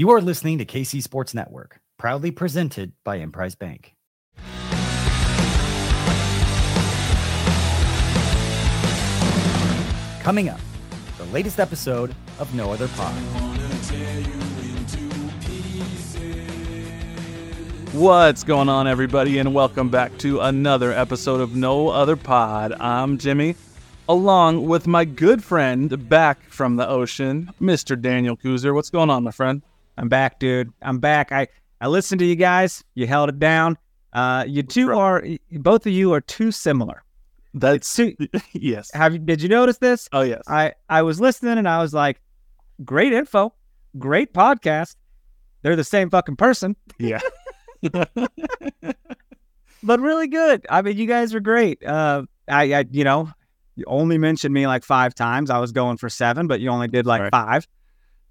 You are listening to KC Sports Network, proudly presented by Emprise Bank. Coming up, the latest episode of No Other Pod. What's going on, everybody, and welcome back to another episode of No Other Pod. I'm Jimmy, along with my good friend back from the ocean, Mr. Daniel Kooser. What's going on, my friend? I'm back, dude. I'm back. I I listened to you guys. You held it down. Uh, you two are both of you are too similar. That's Too, yes. have you, did you notice this? Oh yes. I I was listening and I was like, great info, great podcast. They're the same fucking person, yeah. but really good. I mean, you guys are great. Uh, I, I you know, you only mentioned me like five times. I was going for seven, but you only did like Right. five.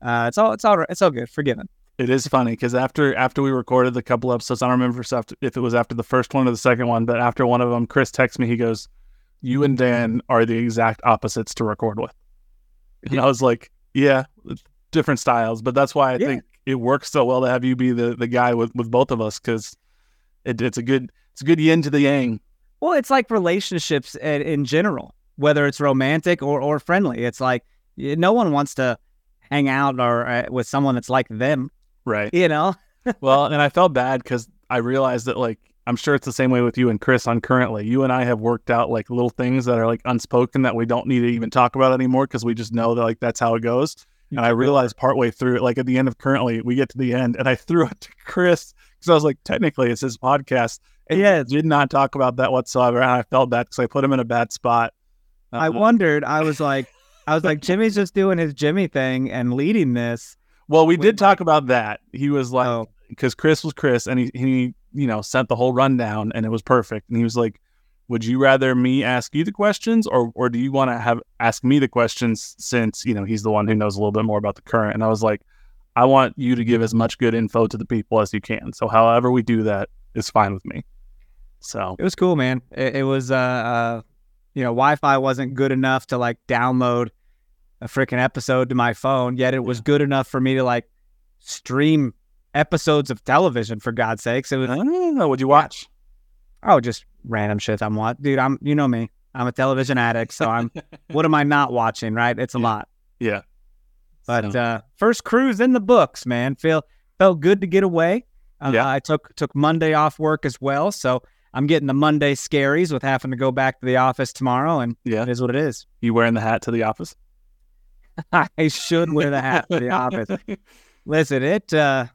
Uh, it's all it's all It's all good. Forgiven. It is funny because after after we recorded the couple episodes, I don't remember if it was after the first one or the second one, but after one of them, Chris texts me. He goes, "You and Dan are the exact opposites to record with," and I was like, "Yeah, different styles, but that's why I Yeah. think it works so well to have you be the the guy with with both of us because it, it's a good it's a good yin to the yang." Well, it's like relationships in, in general, whether it's romantic or, or friendly. It's like no one wants to hang out or uh, with someone that's like them, Right. you know? well, and I felt bad because I realized that like I'm sure it's the same way with you and Chris on currently. You and I have worked out like little things that are like unspoken that we don't need to even talk about anymore because we just know that like that's how it goes. And I realized partway through like at the end of currently, we get to the end, and I threw it to Chris because I was like, technically, it's his podcast. And Yeah. did not talk about that whatsoever, and I felt bad because I put him in a bad spot. I Uh, wondered, I was like, I was like, Jimmy's just doing his Jimmy thing and leading this. well, we did talk about that. He was like, Oh, because Chris was Chris, and he he you know sent the whole rundown, and it was perfect. And he was like, "Would you rather me ask you the questions, or or do you want to have ask me the questions since you know he's the one who knows a little bit more about the current?" And I was like, "I want you to give as much good info to the people as you can. So however we do that is fine with me." So it was cool, man. It, it was, uh, uh, you know, Wi Fi wasn't good enough to like download a freaking episode to my phone, yet it was good enough for me to like stream episodes of television, for God's sakes. It was, I don't know. Would you watch? Oh, just random shit I'm watching. Dude, I'm you know me. I'm a television addict, so I'm what am I not watching, right? It's a Yeah. lot. Yeah. But So- uh first cruise in the books, man. Feel felt good to get away. Uh, Yeah. I took took Monday off work as well, so I'm getting the Monday scaries with having to go back to the office tomorrow and yeah, it is what it is. you wearing the hat to the office? I should wear the hat to the office. Listen, it uh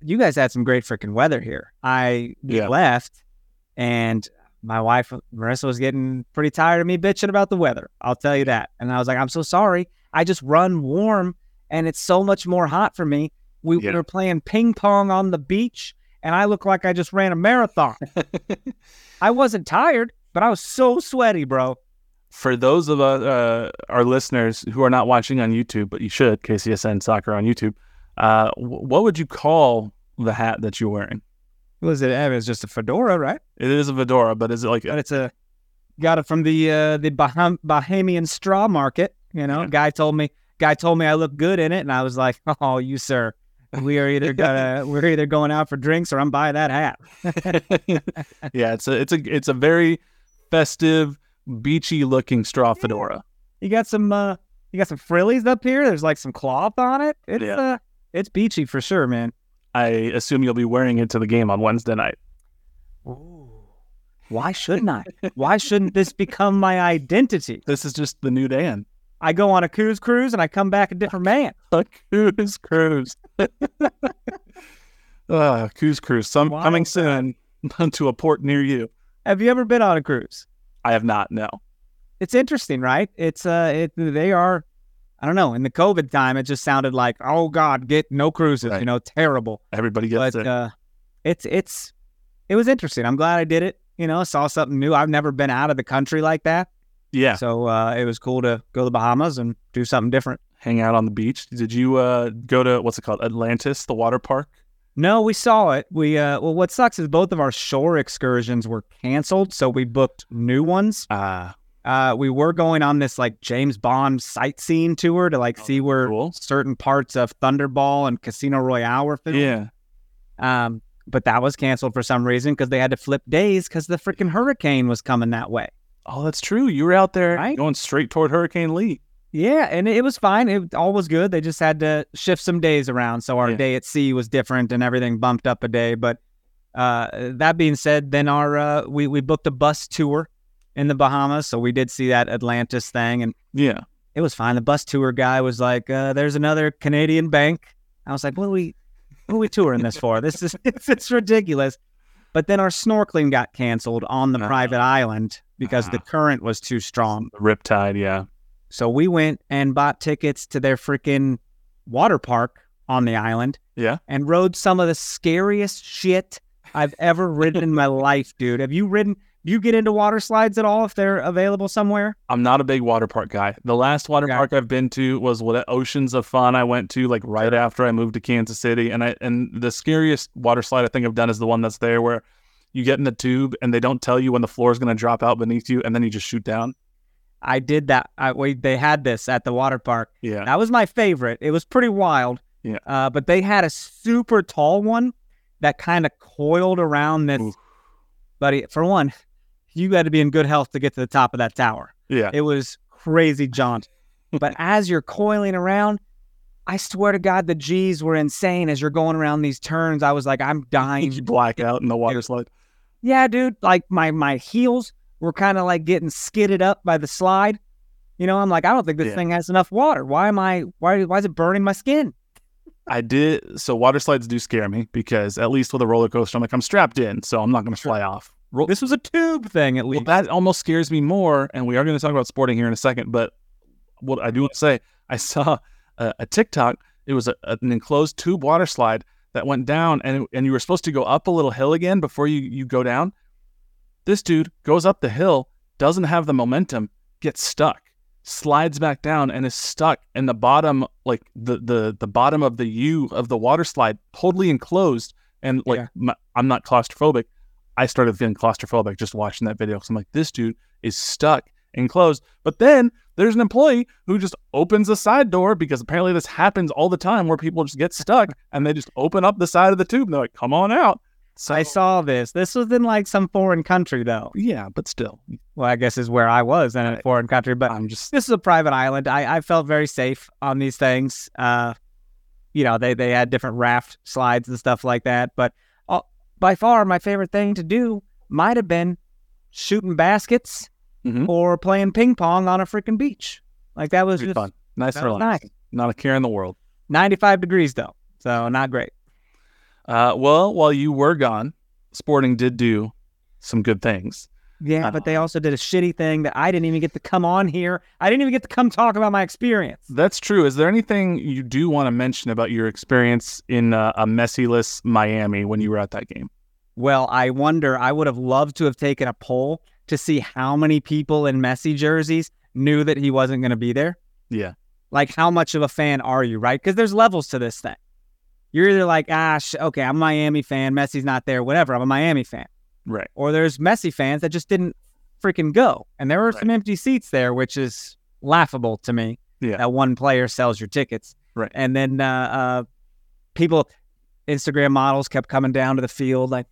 you guys had some great freaking weather here. I Yeah. left and my wife Marissa was getting pretty tired of me bitching about the weather. I'll tell you that. And I was like, I'm so sorry. I just run warm and it's so much more hot for me. We, Yeah. we were playing ping pong on the beach and I look like I just ran a marathon. I wasn't tired, but I was so sweaty, bro. For those of uh, uh, our listeners who are not watching on YouTube, but you should, KCSN Soccer on YouTube, uh, what would you call the hat that you're wearing? What was it? It was just a fedora, right? It is a fedora, but is it like but it's a got it from the uh, the Baham- Bahamian straw market. You know, Yeah. guy told me guy told me I look good in it, and I was like, "Oh, you sir, we are either gonna we're either going out for drinks or I'm buying that hat." yeah, it's a it's a it's a very festive, beachy looking straw fedora. You got some uh, you got some frillies up here. There's like some cloth on it. It's Yeah. uh, it's beachy for sure, man. I assume you'll be wearing it to the game on Wednesday night. Why shouldn't I? Why shouldn't this become my identity? This is just the new Dan. I go on a cruise cruise and I come back a different man. A cruise cruise. uh, cruise cruise. Some Wild coming soon to a port near you. Have you ever been on a cruise? I have not. No. it's interesting, right? It's uh, it they are, I don't know. In the COVID time, it just sounded like, oh God, get no cruises, Right. you know, terrible. Everybody gets But it. uh, it's it's it was interesting. I'm glad I did it. You know, saw something new. I've never been out of the country like that, yeah. so uh, it was cool to go to the Bahamas and do something different. hang out on the beach. Did you uh, go to what's it called, Atlantis, the water park? No, we saw it. We uh, well, what sucks is both of our shore excursions were canceled, so we booked new ones. Ah, Uh, we were going on this like James Bond sightseeing tour to like Oh, see where cool. certain parts of Thunderball and Casino Royale were filmed. Yeah. Um, but that was canceled for some reason because they had to flip days because the freaking hurricane was coming that way. Oh, that's true. You were out there Right. going straight toward Hurricane Lee. Yeah, and it was fine. It all was good. They just had to shift some days around, so our Yeah. day at sea was different, and everything bumped up a day. But uh, that being said, then our uh, we we booked a bus tour in the Bahamas, so we did see that Atlantis thing, and Yeah. it was fine. The bus tour guy was like, uh, "There's another Canadian bank." I was like, "What are we, what are we touring this for? This is it's, it's ridiculous." But then our snorkeling got canceled on the Uh-huh. private island because the Uh-huh. current was too strong. The Riptide. Yeah. So we went and bought tickets to their freaking water park on the island Yeah. and rode some of the scariest shit I've ever ridden in my life, dude. Have you ridden? Do you get into water slides at all if they're available somewhere? I'm not a big water park guy. The last water Okay. park I've been to was what Oceans of Fun I went to like right after I moved to Kansas City and I and the scariest water slide I think I've done is the one that's there where you get in the tube and they don't tell you when the floor is going to drop out beneath you and then you just shoot down. I did that. I, wait, they had this at the water park. Yeah. That was my favorite. It was pretty wild. Yeah. Uh, but they had a super tall one that kind of coiled around this. Oof. Buddy, for one, you got to be in good health to get to the top of that tower. Yeah. It was crazy jaunt. but as you're coiling around, I swear to God, the G's were insane as you're going around these turns. I was like, I'm dying. you black out in the water slide. yeah, dude. Like my my heels were kind of like getting skidded up by the slide. You know, I'm like, I don't think this Yeah. thing has enough water. Why am I? Why why is it burning my skin? I did so water slides do scare me because at least with a roller coaster I'm like I'm strapped in so I'm not going to fly off. This was a tube thing, at Well, least. that almost scares me more, and we are going to talk about sporting here in a second. But what I do want to say, I saw a, a TikTok. It was a, an enclosed tube water slide that went down, and and you were supposed to go up a little hill again before you you go down. This dude goes up the hill, doesn't have the momentum, gets stuck, slides back down, and is stuck in the bottom, like the the the bottom of the U of the water slide, totally enclosed. And like Yeah. my, I'm not claustrophobic. I started feeling claustrophobic just watching that video because I'm like, this dude is stuck enclosed. But then there's an employee who just opens the side door because apparently this happens all the time where people just get stuck and they just open up the side of the tube and they're like, come on out. So I saw this. This was in like some foreign country, though. yeah, but still, Well, I guess is where I was in a foreign country, but I'm just this is a private island. I, I felt very safe on these things. Uh, you know, they they had different raft slides and stuff like that. But uh, by far, my favorite thing to do might have been shooting baskets Mhm. or playing ping pong on a freaking beach. Like that was just fun. Nice that and was relaxing. Not a care in the world. 95 degrees though, so not great. Uh, well, while you were gone, Sporting did do some good things. Yeah, but they Uh, also did a shitty thing that I didn't even get to come on here. I didn't even get to come talk about my experience. That's true. Is there anything you do want to mention about your experience in uh, a messyless Miami when you were at that game? Well, I wonder, I would have loved to have taken a poll to see how many people in Messi jerseys knew that he wasn't going to be there. Yeah. Like, how much of a fan are you, right? Because there's levels to this thing. You're either like, ah, sh- okay, I'm a Miami fan. Messi's not there, whatever. I'm a Miami fan. Right. Or there's Messi fans that just didn't freaking go. And there were some empty seats there, which is laughable to me. Yeah. That one player sells your tickets. Right. And then uh, uh, people, Instagram models kept coming down to the field, like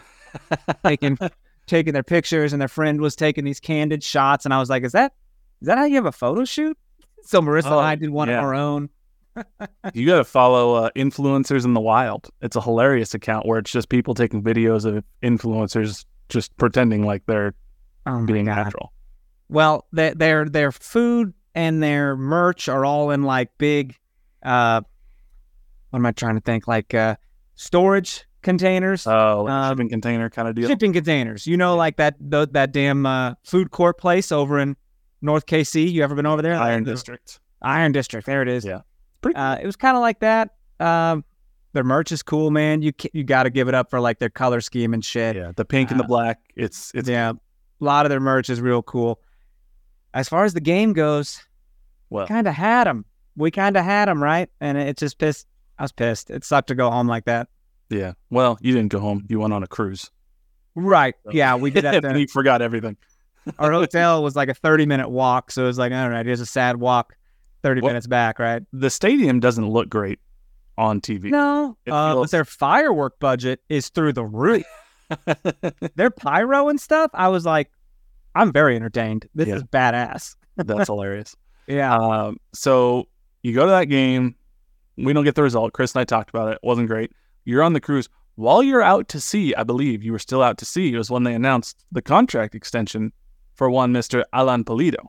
taking taking their pictures, and their friend was taking these candid shots. And I was like, is that is that how you have a photo shoot? So Marissa Oh, and I did one yeah. of our own. You got to follow uh, influencers in the wild. It's a hilarious account where it's just people taking videos of influencers just pretending like they're Oh being God. natural. Well, their their their food and their merch are all in like big uh what am I trying to think? Like uh storage containers. Oh, like Um, shipping container kind of deal. shipping containers. You know, like that th- that damn uh, food court place over in North KC. You ever been over there? Iron The- District. Iron District. There it is. Yeah. Uh, it was kind of like that. Um, their merch is cool, man. You you got to give it up for like their color scheme and shit. Yeah, the pink and the Uh, black. It's it's yeah, a lot of their merch is real cool. As far as the game goes, well. kind of had them. We kind of had them, right? And it just pissed. I was pissed. It sucked to go home like that. Yeah. Well, you didn't go home. You went on a cruise. Right. So- Yeah, we did that. and then. you forgot everything. Our hotel was like a 30 minute walk. So it was like, i don't all right, here's a sad walk 30 What- minutes back, right? the stadium doesn't look great on TV. No, uh, but their firework budget is through the roof. their pyro and stuff, I was like, I'm very entertained. This Yeah. is badass. That's hilarious. Yeah. Um, so you go to that game. We don't get the result. Chris and I talked about it. It wasn't great. You're on the cruise. While you're out to sea, I believe you were still out to sea. It was when they announced the contract extension for one Mr. Alan Pulido.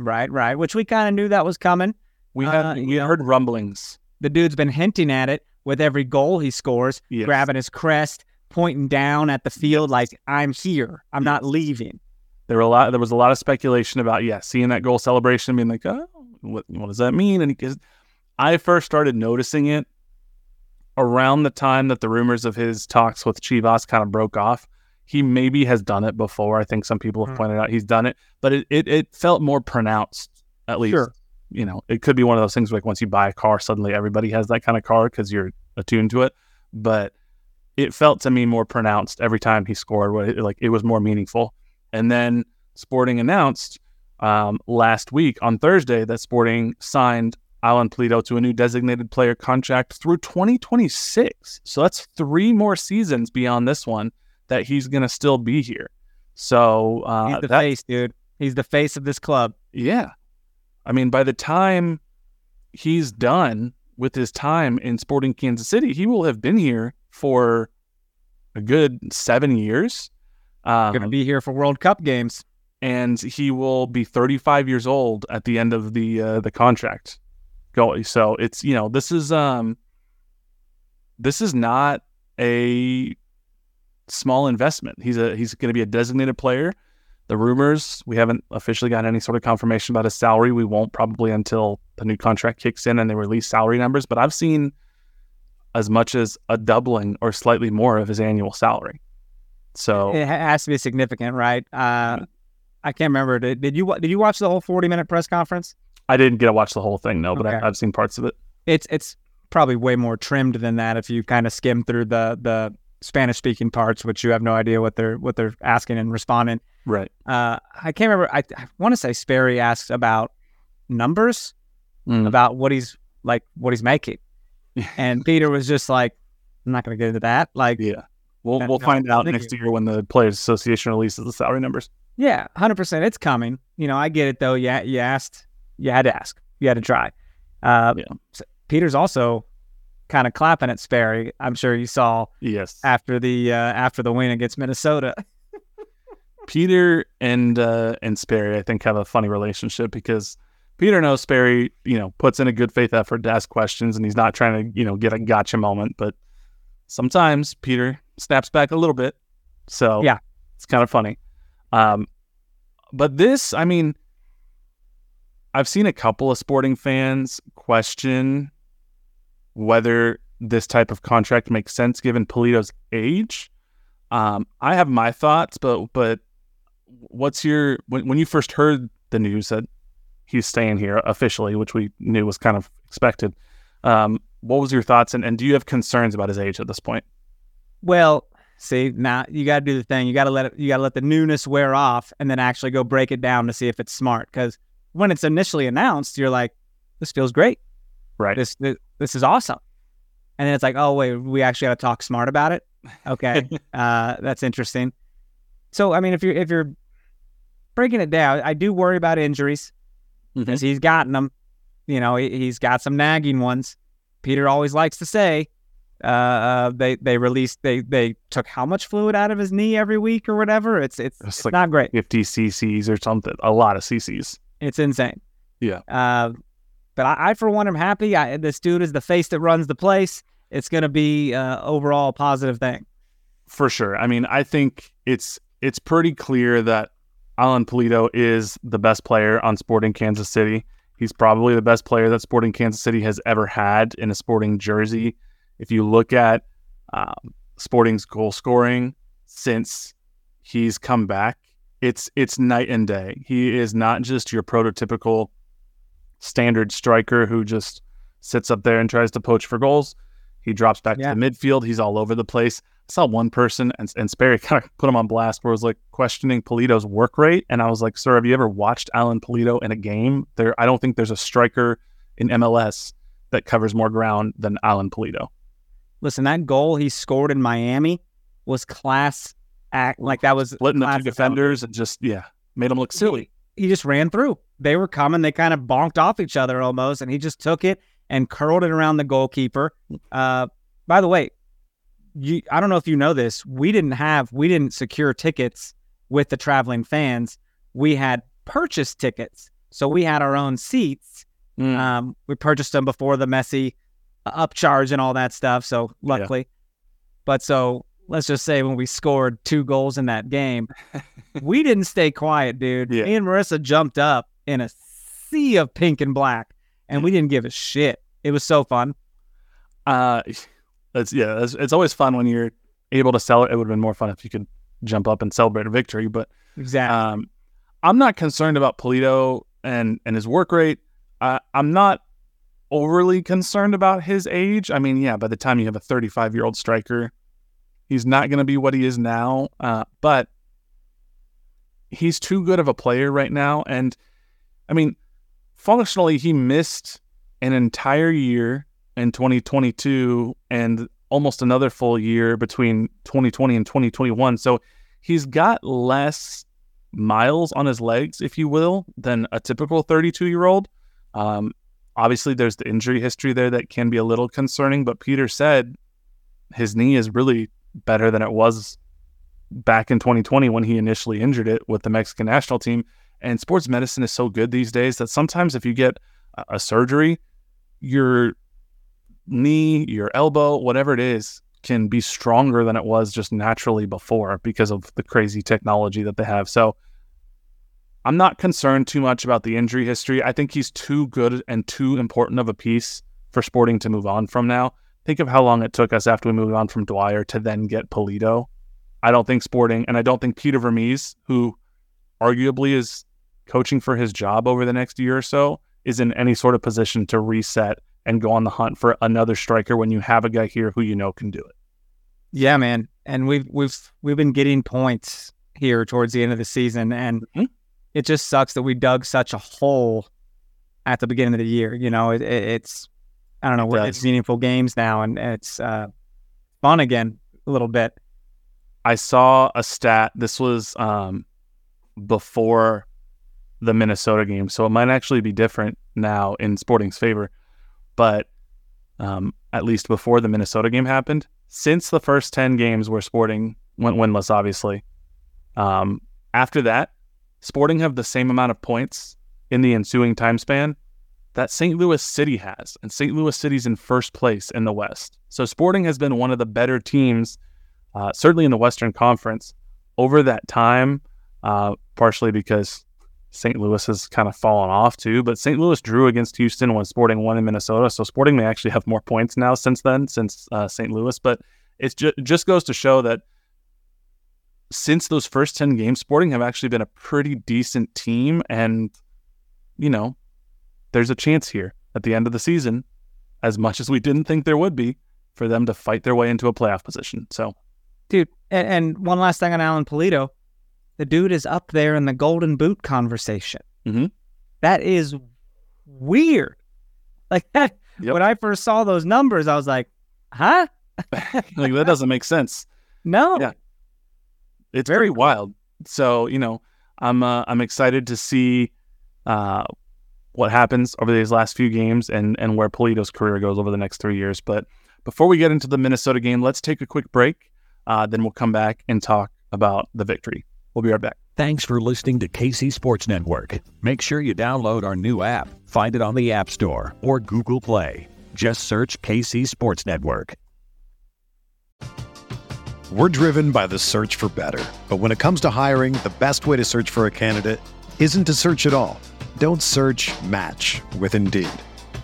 Right, right. Which we kind of knew that was coming. We Uh, we you know- heard rumblings. The dude's been hinting at it with every goal he scores, Yes. grabbing his crest, pointing down at the field like, I'm here. I'm not leaving. There were a lot. There was a lot of speculation about yeah, seeing that goal celebration, being like, oh, what, what does that mean? And because I first started noticing it around the time that the rumors of his talks with Chivas kind of broke off. He maybe has done it before. I think some people have Hmm. pointed out he's done it, but it, it it felt more pronounced. At least, Sure. you know, it could be one of those things like once you buy a car, suddenly everybody has that kind of car because you're attuned to it. But it felt to me more pronounced every time he scored. Like it was more meaningful. And then Sporting announced um, last week on Thursday that Sporting signed Alan Pulido to a new designated player contract through 2026. So that's three more seasons beyond this one that he's going to still be here. So uh, He's the that- face, dude. He's the face of this club. yeah. I mean, by the time he's done with his time in Sporting Kansas City, he will have been here for a good seven years. Um, Going to be here for World Cup games. and he will be 35 years old at the end of the uh, the contract. Go so it's you know this is um this is not a small investment. He's a he's going to be a designated player. The rumors we haven't officially got any sort of confirmation about his salary. We won't probably until the new contract kicks in and they release salary numbers. But I've seen as much as a doubling or slightly more of his annual salary. So It has to be significant, right? Uh, I can't remember. Did, did you did you watch the whole 40 minute press conference? I didn't get to watch the whole thing, no, but Okay. I, I've seen parts of it. It's it's probably way more trimmed than that if you kind of skim through the the Spanish speaking parts, which you have no idea what they're what they're asking and responding. Right. Uh, I can't remember. I, I want to say Sperry asked about numbers, Mm. about what he's like, what he's making, and Peter was just like, "I'm not going to get into that." Like, Yeah. We'll we'll find out next you. year when the Players Association releases the salary numbers. Yeah, hundred percent. It's coming. You know, I get it though. Yeah, you asked. You had to ask. You had to try. Uh, Yeah. Peter's also kind of clapping at Sperry. I'm sure you saw Yes. after the uh, after the win against Minnesota. Peter and uh, and Sperry, I think, have a funny relationship because Peter knows Sperry, you know, puts in a good faith effort to ask questions, and he's not trying to, you know, get a gotcha moment. But sometimes Peter snaps back a little bit, so Yeah. it's kind of funny. Um, but this, I mean, I've seen a couple of sporting fans question whether this type of contract makes sense given Pulido's age. Um, I have my thoughts, but but what's your when, when you first heard the news that he's staying here officially, which we knew was kind of expected? Um, what was your thoughts, and, and do you have concerns about his age at this point? Well, see, now you got to do the thing. You got to let it. You got to let the newness wear off, and then actually go break it down to see if it's smart. Because when it's initially announced, you're like, "This feels great. Right. This this, this is awesome." And then it's like, "Oh wait, we actually got to talk smart about it." Okay, uh, that's interesting. So, I mean, if you're if you're breaking it down, I do worry about injuries because he's gotten them. You know, he, he's got some nagging ones. Peter always likes to say, uh, uh, they they released they they took how much fluid out of his knee every week or whatever. It's it's, It's it's like- not great. 50 cc's or something, a lot of cc's. It's insane. Yeah. Uh, but I, I for one am happy. I, this dude is the face that runs the place. It's gonna be uh, overall a positive thing. For sure. I mean, I think it's it's pretty clear that Alan Pulido is the best player on Sporting Kansas City. He's probably the best player that Sporting Kansas City has ever had in a Sporting jersey. If you look at um, Sporting's goal scoring since he's come back, it's it's night and day. He is not just your prototypical standard striker who just sits up there and tries to poach for goals. He drops back Yeah. to the midfield. He's all over the place. I saw one person and, and Sperry kind of put him on blast where it was like questioning Pulido's work rate. And I was like, sir, have you ever watched Alan Pulido in a game? There, I don't think there's a striker in MLS that covers more ground than Alan Pulido. Listen, that goal he scored in Miami was class act. Like that was splitting the two defenders and just yeah, made him look silly. He, he just ran through. They were coming. They kind of bonked off each other almost, and he just took it and curled it around the goalkeeper. Uh, by the way, you I don't know if you know this. We didn't have we didn't secure tickets with the traveling fans. We had purchased tickets, so we had our own seats. Mm. Um, we purchased them before the Messi upcharge and all that stuff. So luckily, but so let's just say when we scored two goals in that game, we didn't stay quiet, dude. Yeah. Me and Marissa jumped up in a sea of pink and black, and we didn't give a shit. It was so fun. Uh, that's yeah. That's, it's always fun when you're able to sell it. It would have been more fun if you could jump up and celebrate a victory. But Exactly. um, I'm not concerned about Pulido and and his work rate. Uh, I'm not overly concerned about his age. I mean, yeah, by the time you have a 35 year old striker, he's not going to be what he is now. Uh, but he's too good of a player right now. And I mean, functionally, he missed an entire year in 2022 and almost another full year between 2020 and 2021. So he's got less miles on his legs, if you will, than a typical 32 year old. Um, obviously, there's the injury history there that can be a little concerning, but Peter said his knee is really better than it was back in 2020 when he initially injured it with the Mexican national team. And sports medicine is so good these days that sometimes if you get a, surgery, your knee, your elbow, whatever it is, can be stronger than it was just naturally before because of the crazy technology that they have. So I'm not concerned too much about the injury history. I think he's too good and too important of a piece for Sporting to move on from now. Think of how long it took us after we moved on from Dwyer to then get Pulido. I don't think Sporting, and I don't think Peter Vermes, who arguably is coaching for his job over the next year or so, is in any sort of position to reset and go on the hunt for another striker when you have a guy here who you know can do it. yeah, man. And we've we've we've been getting points here towards the end of the season, and Mhm. it just sucks that we dug such a hole at the beginning of the year. You know, it, it, it's I don't know, It it's meaningful games now, and it's uh, fun again a little bit. I saw a stat. This was um, before the Minnesota game, so it might actually be different now in Sporting's favor. But um, at least before the Minnesota game happened, since the first ten games where Sporting went winless, obviously, um, after that, Sporting have the same amount of points in the ensuing time span that St. Louis City has, and St. Louis City's in first place in the West. So Sporting has been one of the better teams uh, certainly in the Western Conference over that time, uh, partially because St. Louis has kind of fallen off too. But St. Louis drew against Houston when Sporting won in Minnesota, so Sporting may actually have more points now since then, since uh, St. Louis. But it's ju- it just goes to show that since those first ten games, Sporting have actually been a pretty decent team, and you know, there's a chance here at the end of the season, as much as we didn't think there would be, for them to fight their way into a playoff position. So. Dude, and, and one last thing on Alan Pulido. The dude is up there in the golden boot conversation. Mhm. That is weird. Like that Yep. when I first saw those numbers, I was like, huh? like that doesn't make sense. No. Yeah. It's Very very cool. wild. So you know, I'm uh, I'm excited to see uh, what happens over these last few games and and where Pulido's career goes over the next three years. But before we get into the Minnesota game, let's take a quick break. Uh, then we'll come back and talk about the victory. We'll be right back. Thanks for listening to KC Sports Network. Make sure you download our new app. Find it on the App Store or Google Play. Just search KC Sports Network. We're driven by the search for better. But when it comes to hiring, the best way to search for a candidate isn't to search at all. Don't search match with Indeed.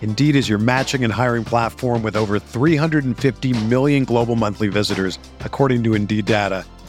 Indeed is your matching and hiring platform with over 350 million global monthly visitors, according to Indeed data,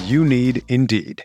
You need Indeed.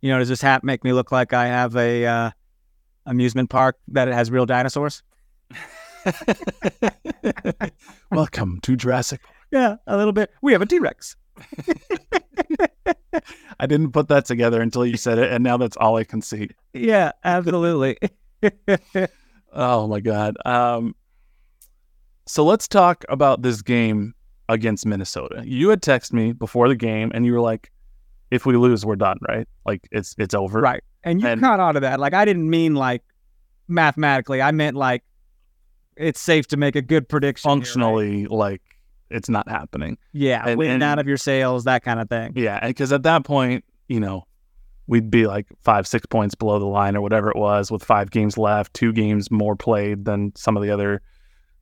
You know, does this hat make me look like I have a uh, amusement park that it has real dinosaurs? Welcome to Jurassic. Yeah, a little bit. We have a T Rex. I didn't put that together until you said it, and now that's all I can see. Yeah, absolutely. Oh my god. Um, so let's talk about this game against Minnesota. You had texted me before the game, and you were like, "If we lose, we're done, right? Like it's it's over." right. And you And- caught on to that. Like, I didn't mean like mathematically, I meant like it's safe to make a good prediction. here, right? Functionally, like it's not happening. Yeah, and- and- out of your sales, that kind of thing. Yeah, because at that point, you know, we'd be like five, six points below the line or whatever it was, with five games left, two games more played than some of the other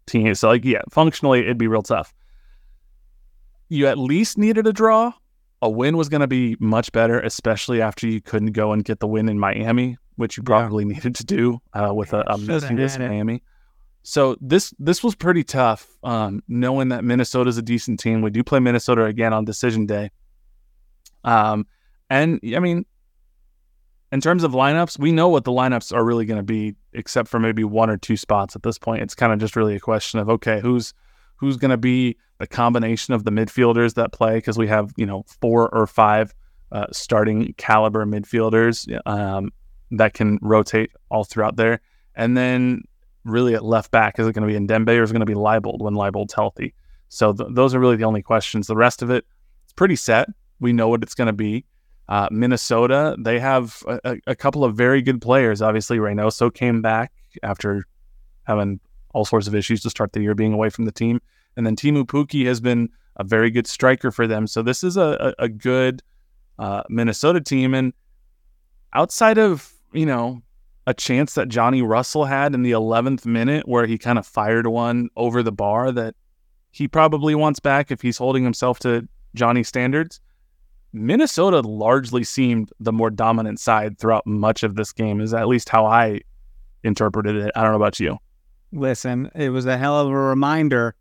teams. So, like, yeah, functionally, it'd be real tough. You at least needed a draw. A win was going to be much better, especially after you couldn't go and get the win in Miami, which you Yeah. probably needed to do uh, with a, a had. Miami. So this this was pretty tough, um, knowing that Minnesota's a decent team. We do play Minnesota again on decision day. Um, and I mean, in terms of lineups, we know what the lineups are really going to be, except for maybe one or two spots at this point. It's kind of just really a question of okay, who's who's going to be the combination of the midfielders that play because we have you know four or five uh, starting caliber midfielders um, that can rotate all throughout there, and then really at left back is it going to be Ndenbe or is it going to be Leibold when Leibold's healthy? So th- those are really the only questions. The rest of it, it's pretty set. We know what it's going to be. Uh, Minnesota, they have a, a- a couple of very good players. Obviously, Reynoso came back after having all sorts of issues to start the year, being away from the team. And then Teemu Pukki has been a very good striker for them. So this is a, a, a good uh, Minnesota team. And outside of, you know, a chance that Johnny Russell had in the 11th minute where he kind of fired one over the bar that he probably wants back if he's holding himself to Johnny standards. Minnesota largely seemed the more dominant side throughout much of this game, is at least how I interpreted it. I don't know about you. Listen, it was a hell of a reminder.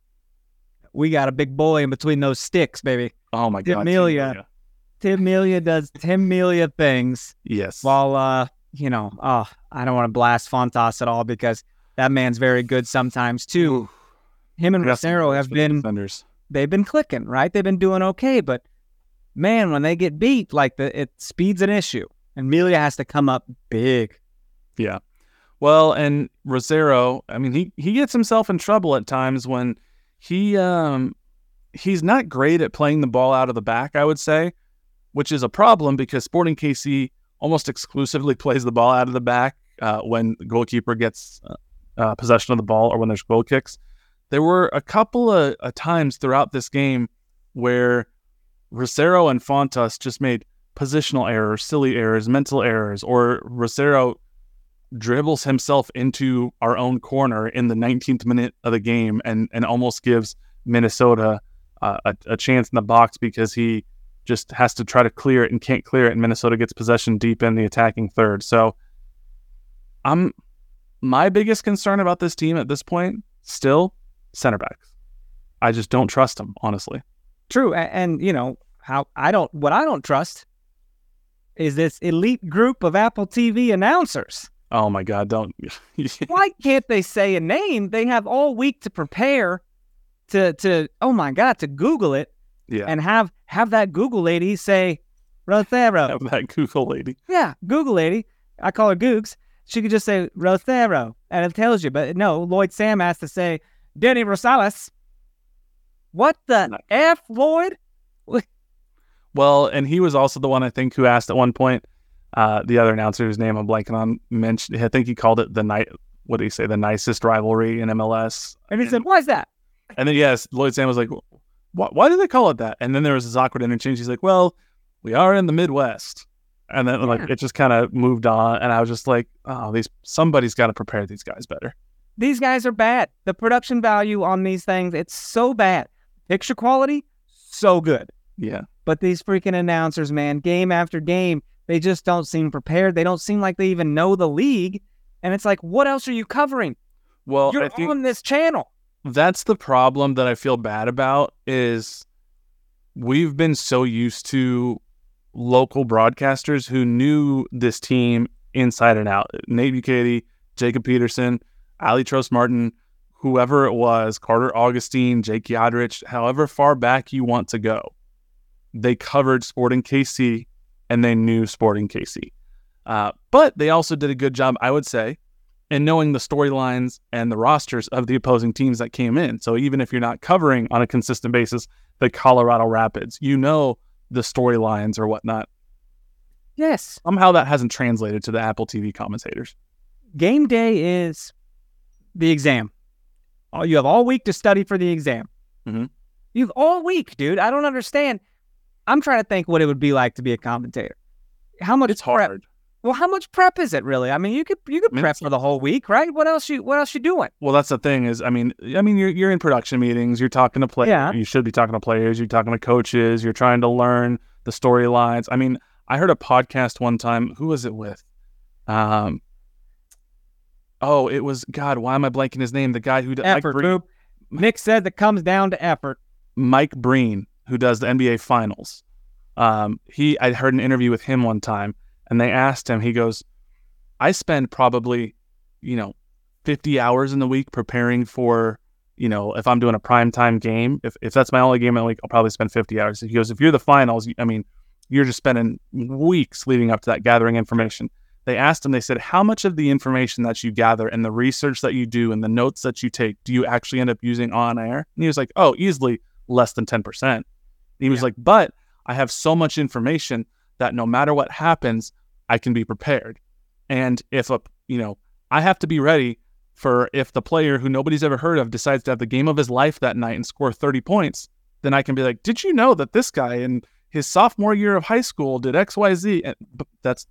We got a big boy in between those sticks, baby. Oh my God. Amelia. Amelia. Tim Melia does Tim Melia things Yes. while, uh, you know, oh, I don't want to blast Fontas at all because that man's very good sometimes too. Him and Rosero have been defenders. they've been clicking, right? They've been doing okay, but man, when they get beat, like the it speed's an issue, and Melia has to come up big. Yeah. Well, and Rosero, I mean, he he gets himself in trouble at times when he um he's not great at playing the ball out of the back, I would say, which is a problem because Sporting KC almost exclusively plays the ball out of the back uh, when the goalkeeper gets uh, uh, possession of the ball or when there's goal kicks. There were a couple of, of times throughout this game where Rosero and Fontas just made positional errors, silly errors, mental errors, or Rosero dribbles himself into our own corner in the 19th minute of the game and and almost gives Minnesota uh, a, a chance in the box because he just has to try to clear it and can't clear it, and Minnesota gets possession deep in the attacking third. So, I'm my biggest concern about this team at this point still center backs. I just don't trust them, honestly. True, and, and you know how I don't. What I don't trust is this elite group of Apple TV announcers. Oh my God! Don't. Why can't they say a name? They have all week to prepare. To to oh my God to Google it yeah. and have have that Google lady say Rothero. Have that Google lady. Yeah, Google lady. I call her Googs. She could just say Rothero, and it tells you. But no, Lloyd Sam has to say Denny Rosales. What the No. f, Lloyd? Well, and he was also the one I think who asked at one point. Uh, the other announcer announcer's name I'm blanking on mentioned. I think he called it the night. What did he say? The nicest rivalry in MLS. And he said, "Why is that?" And then yes, Lloyd Sam was like, "Why, why do they call it that?" And then there was this awkward interchange. He's like, "Well, we are in the Midwest." And then like it just kind of moved on, and I was just like, "Oh, these somebody's got to prepare these guys better." These guys are bad. The production value on these things, it's so bad. Picture quality, so good. Yeah, But these freaking announcers, man, game after game, they just don't seem prepared. They don't seem like they even know the league. And it's like, what else are you covering? well, You're I think on this channel. that's the problem that I feel bad about is we've been so used to local broadcasters who knew this team inside and out. Nate Bukaty, Jacob Peterson, Ali Trost Martin, whoever it was, Carter Augustine, Jake Yadrich, however far back you want to go. They covered Sporting KC and they knew Sporting KC. Uh, but they also did a good job, I would say, in knowing the storylines and the rosters of the opposing teams that came in. So even if you're not covering on a consistent basis the Colorado Rapids, you know the storylines or whatnot. Yes. Somehow that hasn't translated to the Apple TV commentators. Game day is the exam. You have all week to study for the exam. Mhm. You've all week, dude. I don't understand. I'm trying to think what it would be like to be a commentator. How much It's prep? hard. Well, how much prep is it really? I mean, you could you could I mean, prep for the whole week, right? What else you what else you doing? Well, that's the thing is, I mean, I mean, you're you're in production meetings. You're talking to players. Yeah. You should be talking to players. You're talking to coaches. You're trying to learn the storylines. I mean, I heard a podcast one time. Who was it with? Um. Oh, it was God. Why am I blanking his name? The guy who Mike Effort, Breen, Boop. Nick said that comes down to effort. Mike Breen, who does the NBA Finals. Um, he I heard an interview with him one time, and they asked him. He goes, "I spend probably, you know, fifty hours in the week preparing for, you know, if I'm doing a prime time game. If if that's my only game in the week, I'll probably spend fifty hours." He goes, "If you're the finals, I mean, you're just spending weeks leading up to that gathering information." They asked him. They said, "How much of the information that you gather and the research that you do and the notes that you take do you actually end up using on air?" And he was like, "Oh, easily less than ten percent." He was Yeah. like, "But I have so much information that no matter what happens, I can be prepared. And if a you know, I have to be ready for if the player who nobody's ever heard of decides to have the game of his life that night and score 30 points, then I can be like, "Did you know that this guy in his sophomore year of high school did XYZ?" And that's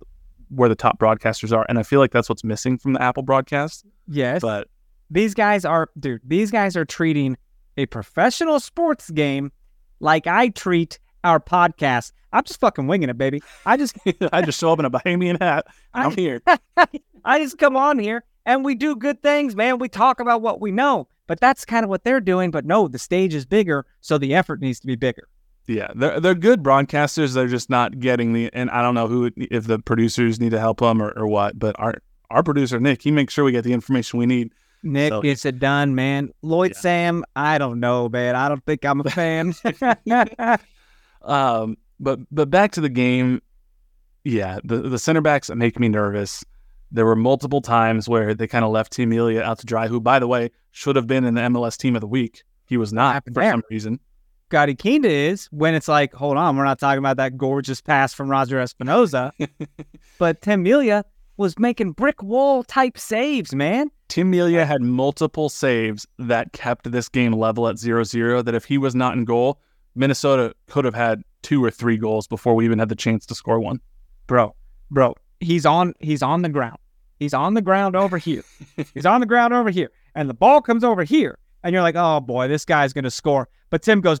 where the top broadcasters are, and I feel like that's what's missing from the Apple broadcast. Yes. But these guys are dude, these guys are treating a professional sports game like I treat our podcast. I'm just fucking winging it, baby. I just I just show up in a Bahamian hat. I'm I- here. I just come on here and we do good things, man. We talk about what we know. But that's kind of what they're doing. But no, the stage is bigger, so the effort needs to be bigger. Yeah, they're they're good broadcasters. They're just not getting the. And I don't know who if the producers need to help them or, or what. But our our producer Nick, he makes sure we get the information we need. Nick So- gets it done, man. Lloyd Yeah. Sam, I don't know, man. I don't think I'm a fan. Um, but but back to the game. Yeah, the the center backs make me nervous. There were multiple times where they kind of left Tim Melia out to dry, who, by the way, should have been in the MLS Team of the Week. He was not for some reason. Scotty Kinda is when it's like, hold on, we're not talking about that gorgeous pass from Roger Espinoza. but Tim Melia was making brick wall type saves, man. Tim Melia had multiple saves that kept this game level at 0-0 that if he was not in goal, Minnesota could have had two or three goals before we even had the chance to score one. bro, bro. He's on he's on the ground. He's on the ground over here. he's on the ground over here. And the ball comes over here. And you're like, oh boy, this guy's gonna score. But Tim goes!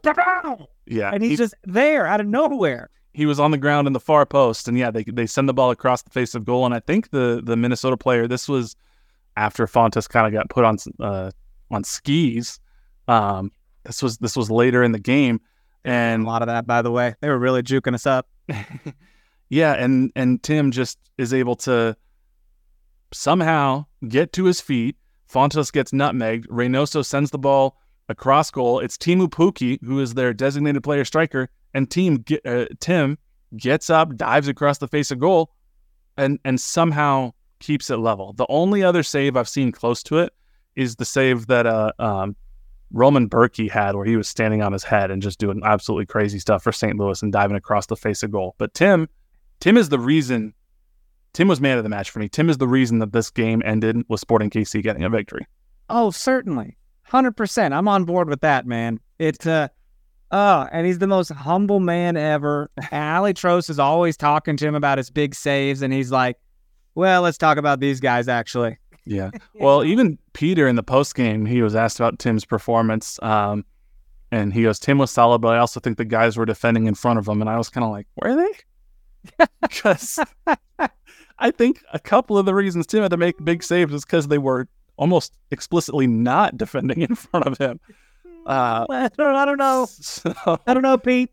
Yeah, and he's he, just there out of nowhere. he was on the ground in the far post, and yeah, they they send the ball across the face of goal, and I think the the Minnesota player. This was after Fontas kind of got put on uh, on skis. Um, this was this was later in the game, And a lot of that, by the way. They were really juking us up. yeah, and and Tim just is able to somehow get to his feet. Fontas gets nutmegged. Reynoso sends the ball across goal. It's Teemu Pukki who is their designated player striker, and team get, uh, Tim gets up, dives across the face of goal, and and somehow keeps it level. The only other save I've seen close to it is the save that uh, um, Roman Bürki had, where he was standing on his head and just doing absolutely crazy stuff for St. Louis and diving across the face of goal. But Tim, Tim is the reason. Tim was man of the match for me. Tim is the reason that this game ended with Sporting KC getting a victory. Oh, certainly. 100%. I'm on board with that, man. It's, uh, oh, and he's the most humble man ever. Ali Trost is always talking to him about his big saves, and he's like, well, let's talk about these guys, actually. Yeah. Well, even Peter in the post game, he was asked about Tim's performance. Um, and he goes, Tim was solid, but I also think the guys were defending in front of him. And I was kind of like, were they? Because I think a couple of the reasons Tim had to make big saves is because they were almost explicitly not defending in front of him. Uh, I don't, I don't know. so, I don't know, Pete.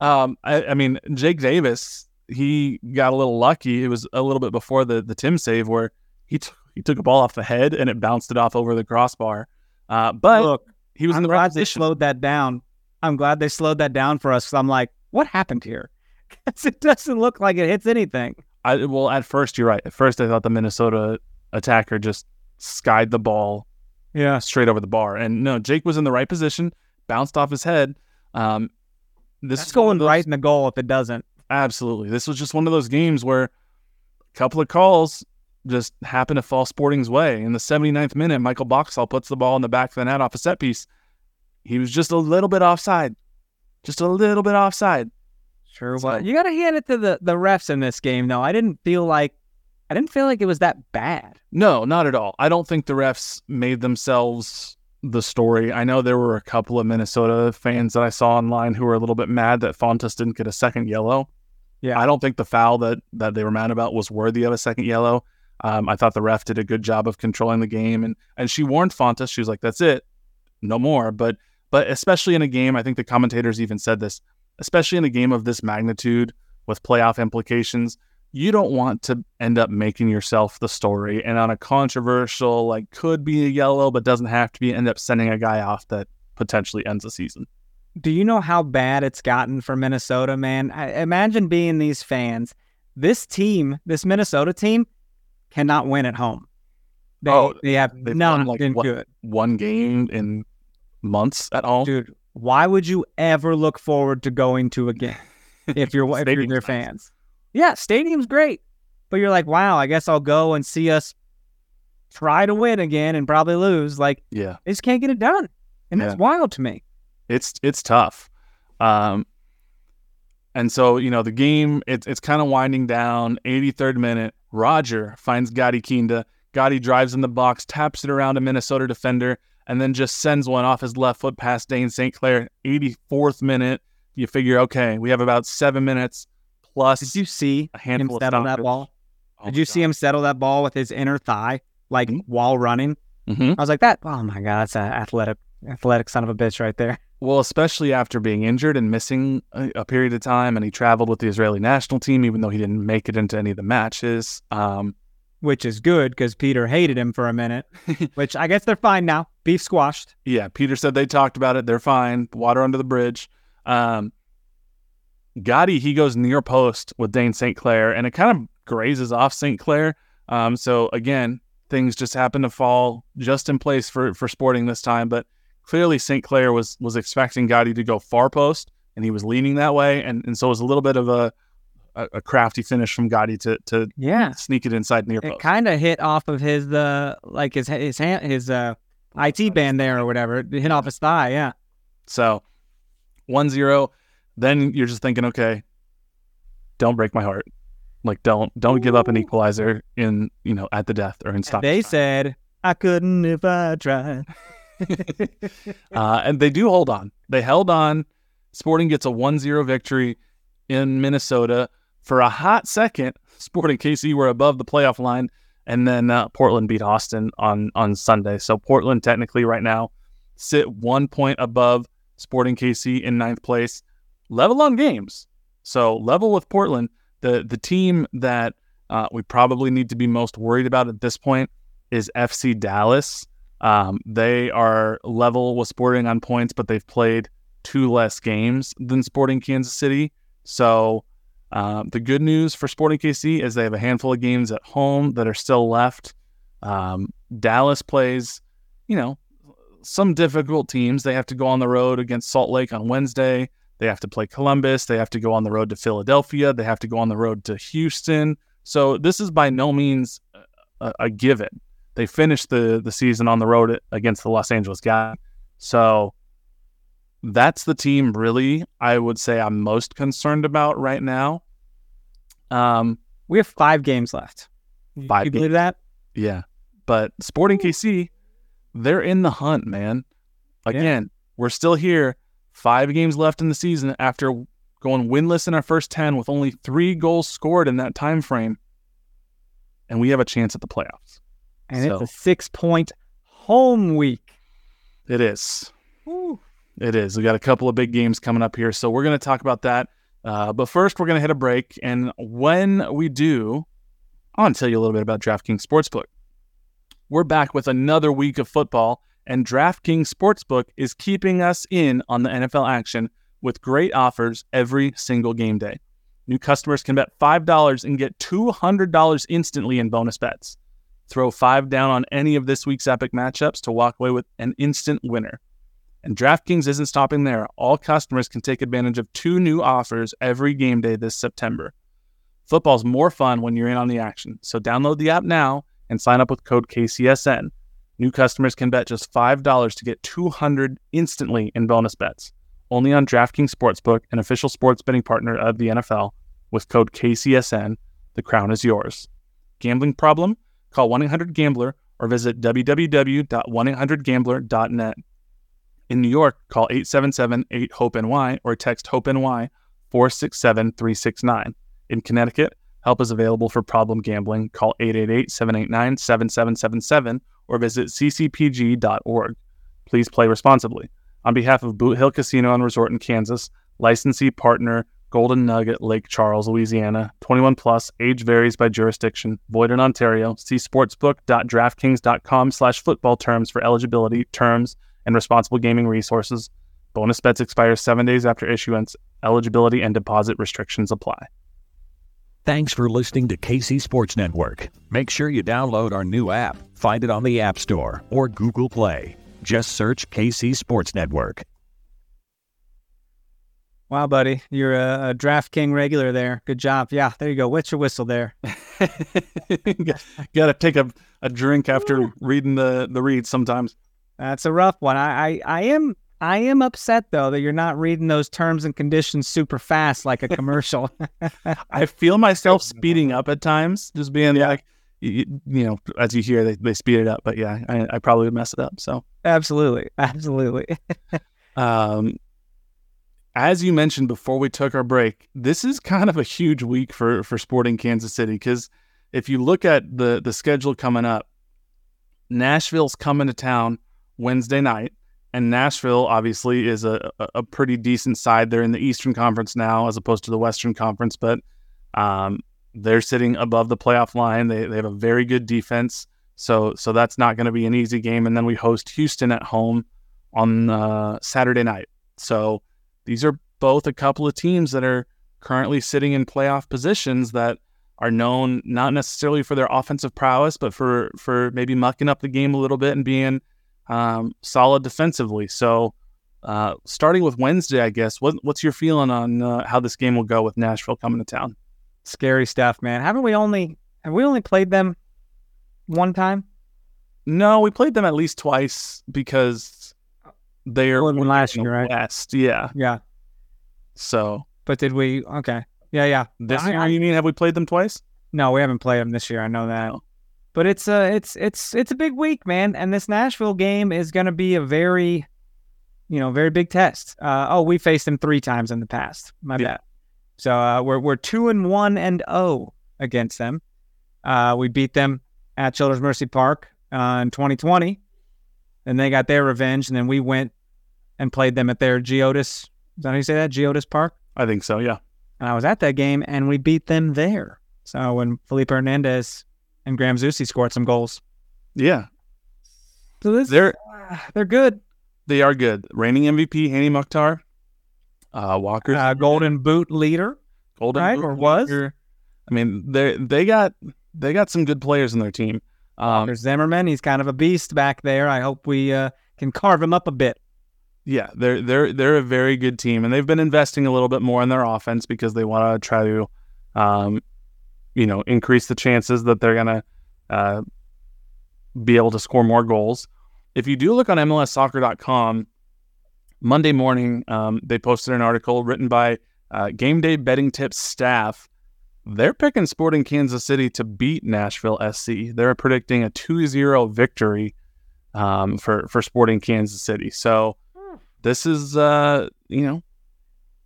um, I, I mean, Jake Davis, he got a little lucky. It was a little bit before the the Tim save where he t- he took a ball off the head and it bounced it off over the crossbar. Uh, but Look, he was I'm in the right glad they position. slowed that down. I'm glad they slowed that down for us because I'm like, what happened here? 'Cause it doesn't look like it hits anything. I, well, at first you're right. At first I thought the Minnesota attacker just skied the ball Yeah. straight over the bar, and no, Jake was in the right position, bounced off his head. Um, this That's is going those- right in the goal if it doesn't. Absolutely. This was just one of those games where a couple of calls just happened to fall Sporting's way. In the 79th minute, Michael Boxall puts the ball in the back of the net off a set piece. He was just a little bit offside. Just a little bit offside. Sure. So- you got to hand it to the, the refs in this game, though. I didn't feel like I didn't feel like it was that bad. No, not at all. I don't think the refs made themselves the story. I know there were a couple of Minnesota fans that I saw online who were a little bit mad that Fontas didn't get a second yellow. Yeah. I don't think the foul that that they were mad about was worthy of a second yellow. Um, I thought the ref did a good job of controlling the game, and and she warned Fontas. She was like, "That's it, no more." But but especially in a game, I think the commentators even said this, especially in a game of this magnitude with playoff implications, you don't want to end up making yourself the story, and on a controversial like could be a yellow but doesn't have to be, end up sending a guy off that potentially ends the season. Do you know how bad it's gotten for Minnesota, man? I, imagine being these fans. This team, this Minnesota team, cannot win at home. They, Oh, they have they've no like, what- good. One game in months at all. Dude, why would you ever look forward to going to a game if you're if you're their nice. fans? Yeah, stadium's great, but you're like, wow, I guess I'll go and see us try to win again and probably lose. Like Yeah. they just can't get it done, and that's wild to me. It's it's tough. Um, and so you know the game it's it's kind of winding down. 83rd minute, Roger finds Gadi Kinda. Gadi drives in the box, taps it around a Minnesota defender, and then just sends one off his left foot past Dayne St. Clair. 84th minute, you figure okay, we have about seven minutes plus. Did you see a him handful of settle that ball? Oh Did you see him settle that ball with his inner thigh, like Mhm. while running? Mhm. I was like, that. Oh my god, that's an athletic, athletic son of a bitch right there. Well, especially after being injured and missing a, a period of time, and he traveled with the Israeli national team, even though he didn't make it into any of the matches. Um, Which is good because Peter hated him for a minute. which I guess they're fine now. Beef squashed. Yeah, Peter said they talked about it. They're fine. Water under the bridge. Um, Gadi, he goes near post with Dayne St. Clair, and it kind of grazes off St. Clair. Um, so again, things just happen to fall just in place for for Sporting this time. But clearly, St. Clair was was expecting Gadi to go far post, and he was leaning that way, and and so it was a little bit of a a, a crafty finish from Gadi to to Yeah. sneak it inside near post. It kind of hit off of his uh like his his hand his uh IT band there or whatever. It hit off his thigh. Yeah. So 1-0, then you're just thinking, okay, don't break my heart. Like don't don't give up an equalizer in you know at the death or in stop. They said I couldn't if I tried. uh, and they do hold on. They held on. Sporting gets a 1-0 victory in Minnesota for a hot second. Sporting KC were above the playoff line, and then uh, Portland beat Austin on on Sunday. So Portland technically right now sit one point above Sporting KC in ninth place, level on games. So level with Portland. The the team that uh, we probably need to be most worried about at this point is FC Dallas. Um, they are level with Sporting on points, but they've played two less games than Sporting Kansas City. So uh, the good news for Sporting KC is they have a handful of games at home that are still left. Um, Dallas plays, you know, some difficult teams. They have to go on the road against Salt Lake on Wednesday. They have to play Columbus. They have to go on the road to Philadelphia. They have to go on the road to Houston. So this is by no means a, a given. They finished the the season on the road against the Los Angeles Galaxy. So that's the team really I would say I'm most concerned about right now. Um, we have five games left. Five you believe that? Yeah. But Sporting KC, they're in the hunt, man. Again, yeah. we're still here. Five games left in the season after going winless in our first 10 with only three goals scored in that time frame. And we have a chance at the playoffs. And so, it's a six point home week. It is. It is. We got a couple of big games coming up here. So we're going to talk about that. Uh, but first, we're going to hit a break. And when we do, I want to tell you a little bit about DraftKings Sportsbook. We're back with another week of football, and DraftKings Sportsbook is keeping us in on the NFL action with great offers every single game day. New customers can bet $5 and get $200 instantly in bonus bets. Throw 5 down on any of this week's epic matchups to walk away with an instant winner. And DraftKings isn't stopping there. All customers can take advantage of two new offers every game day this September. Football's more fun when you're in on the action. So download the app now and sign up with code KCSN. New customers can bet just $5 to get 200 instantly in bonus bets. Only on DraftKings Sportsbook, an official sports betting partner of the NFL. With code KCSN, the crown is yours. Gambling problem? Call 1-800-GAMBLER or visit www.1800gambler.net. In New York, call 877-8-HOPE-NY or text HOPE-NY 467-369. In Connecticut, help is available for problem gambling. Call 888-789-7777 or visit ccpg.org. Please play responsibly. On behalf of Boot Hill Casino and Resort in Kansas, licensee partner Golden Nugget, Lake Charles, Louisiana. 21 plus. Age varies by jurisdiction. Void in Ontario. See sportsbook.draftkings.com slash football terms for eligibility, terms, and responsible gaming resources. Bonus bets expire seven days after issuance. Eligibility and deposit restrictions apply. Thanks for listening to KC Sports Network. Make sure you download our new app. Find it on the App Store or Google Play. Just search KC Sports Network. Wow, buddy, you're a, a DraftKings regular there. Good job. Yeah, there you go. What's your whistle there? Got to take a, a drink after reading the the read sometimes. That's a rough one. I, I, I am I am upset though that you're not reading those terms and conditions super fast like a commercial. I feel myself speeding up at times, just being yeah. like, you, you, know, as you hear, they, they speed it up. But yeah, I, I probably would mess it up. So absolutely, absolutely. um, as you mentioned before we took our break, this is kind of a huge week for for Sporting Kansas City because if you look at the the schedule coming up, Nashville's coming to town Wednesday night, and Nashville obviously is a a pretty decent side. They're in the Eastern Conference now as opposed to the Western Conference, but um, they're sitting above the playoff line. They they have a very good defense, so so that's not going to be an easy game. And then we host Houston at home on uh, Saturday night. So these are both a couple of teams that are currently sitting in playoff positions that are known not necessarily for their offensive prowess, but for for maybe mucking up the game a little bit and being um, solid defensively. So, uh, starting with Wednesday, I guess, what, what's your feeling on uh, how this game will go with Nashville coming to town? Scary stuff, man. Haven't we only have we only played them one time? No, we played them at least twice because they're last year, right? West, yeah, yeah. So But did we? Okay. Yeah, yeah. this I- year, I- you mean have we played them twice? No, we haven't played them this year. I know that. No. But it's uh it's it's it's a big week, man, and this Nashville game is going to be a very you know, very big test. Uh oh, we faced them 3 times in the past. My Yeah. bad. So uh we're we're 2 and 1 and 0 against them. Uh we beat them at Children's Mercy Park uh, in 2020. And they got their revenge and then we went and played them at their Geodis. Is that how you say that? Geodis Park? I think so. Yeah. and I was at that game and we beat them there. So when Felipe Hernandez and Graham Zusi scored some goals, Yeah. so this They're they're good. they are good. Reigning MVP Hany Mukhtar, uh, Walker, Uh, Golden Boot leader, Golden right, Boot or was? leader. I mean, they they got they got some good players in their team. Um, There's Zimmerman. He's kind of a beast back there. I hope we uh, can carve him up a bit. Yeah, they're they're they're a very good team, and they've been investing a little bit more in their offense because they want to try to, um, you know, increase the chances that they're gonna uh, be able to score more goals. If you do look on MLSsoccer.com, Monday morning, um, they posted an article written by uh, Game Day Betting Tips staff. They're picking Sporting Kansas City to beat Nashville SC. They're predicting a 2-0 victory um, for for Sporting Kansas City. So this is uh, you know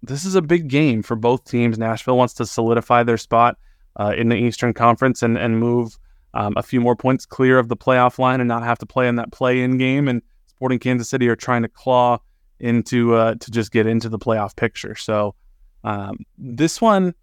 this is a big game for both teams. Nashville wants to solidify their spot uh, in the Eastern Conference and and move um, a few more points clear of the playoff line and not have to play in that play-in game. And Sporting Kansas City are trying to claw into uh, to just get into the playoff picture. So um, this one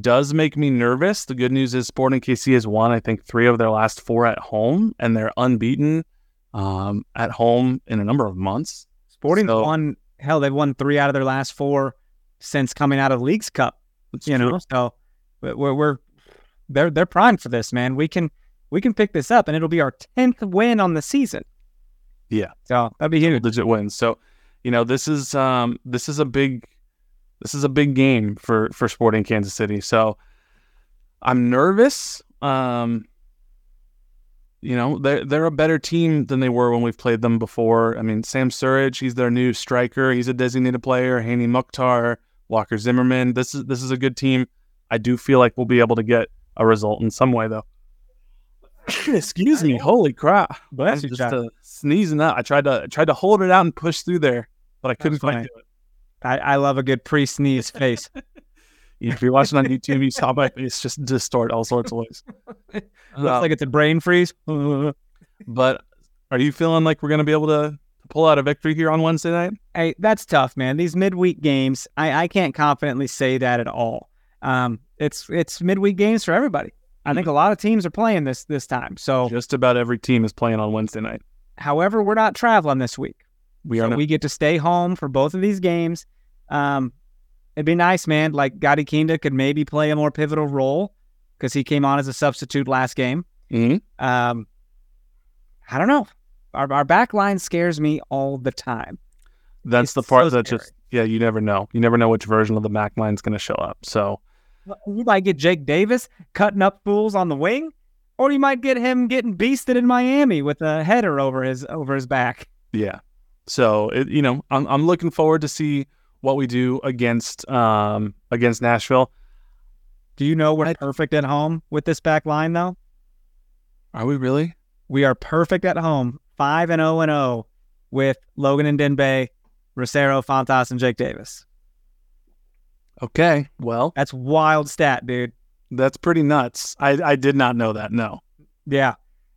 does make me nervous. The good news is Sporting KC has won, I think, three of their last four at home, and they're unbeaten um, at home in a number of months. Sporting So- won. Hell, they've won three out of their last four since coming out of Leagues Cup. You know, so we're, we're we're they're they're primed for this, man. We can we can pick this up, and it'll be our tenth win on the season. Yeah. So that'd be huge. digit wins. So, you know, this is um this is a big this is a big game for for Sporting Kansas City. So I'm nervous. Um you know, they're they're a better team than they were when we've played them before. I mean, Sam Surridge, he's their new striker. He's a designated player. Hany Mukhtar, Walker Zimmerman. This is this is a good team. I do feel like we'll be able to get a result in some way, though. Excuse me. Holy crap! Bless you, just uh, sneezing out. I tried to I tried to hold it out and push through there, but I couldn't quite do it. I, I love a good pre-sneeze face. If you're watching on YouTube, you saw my face just distort all sorts of ways. Looks Uh, like it's a brain freeze. but are you feeling like we're gonna be able to pull out a victory here on Wednesday night? Hey, that's tough, man. These midweek games, I, I can't confidently say that at all. Um, it's it's midweek games for everybody. I think a lot of teams are playing this this time. So, Just about every team is playing on Wednesday night. however, we're not traveling this week. We So are. not- we get to stay home for both of these games. Um, it'd be nice, man. Like Gadi Kinda could maybe play a more pivotal role because he came on as a substitute last game. Mhm. Um, I don't know. Our our back line scares me all the time. That's It's the part so that just yeah, you never know. You never know which version of the back line is gonna show up. So You might get Jake Davis cutting up fools on the wing, or you might get him getting beasted in Miami with a header over his over his back. Yeah. So it, you know, I'm I'm looking forward to see what we do against um against Nashville. Do you know we're I- perfect at home with this back line though? Are we really? We are perfect at home, five and zero and zero with Logan Ndenbe, Rosero, Fontas, and Jake Davis. Okay. Well, That's wild stat, dude. that's pretty nuts. I I did not know that. No. Yeah,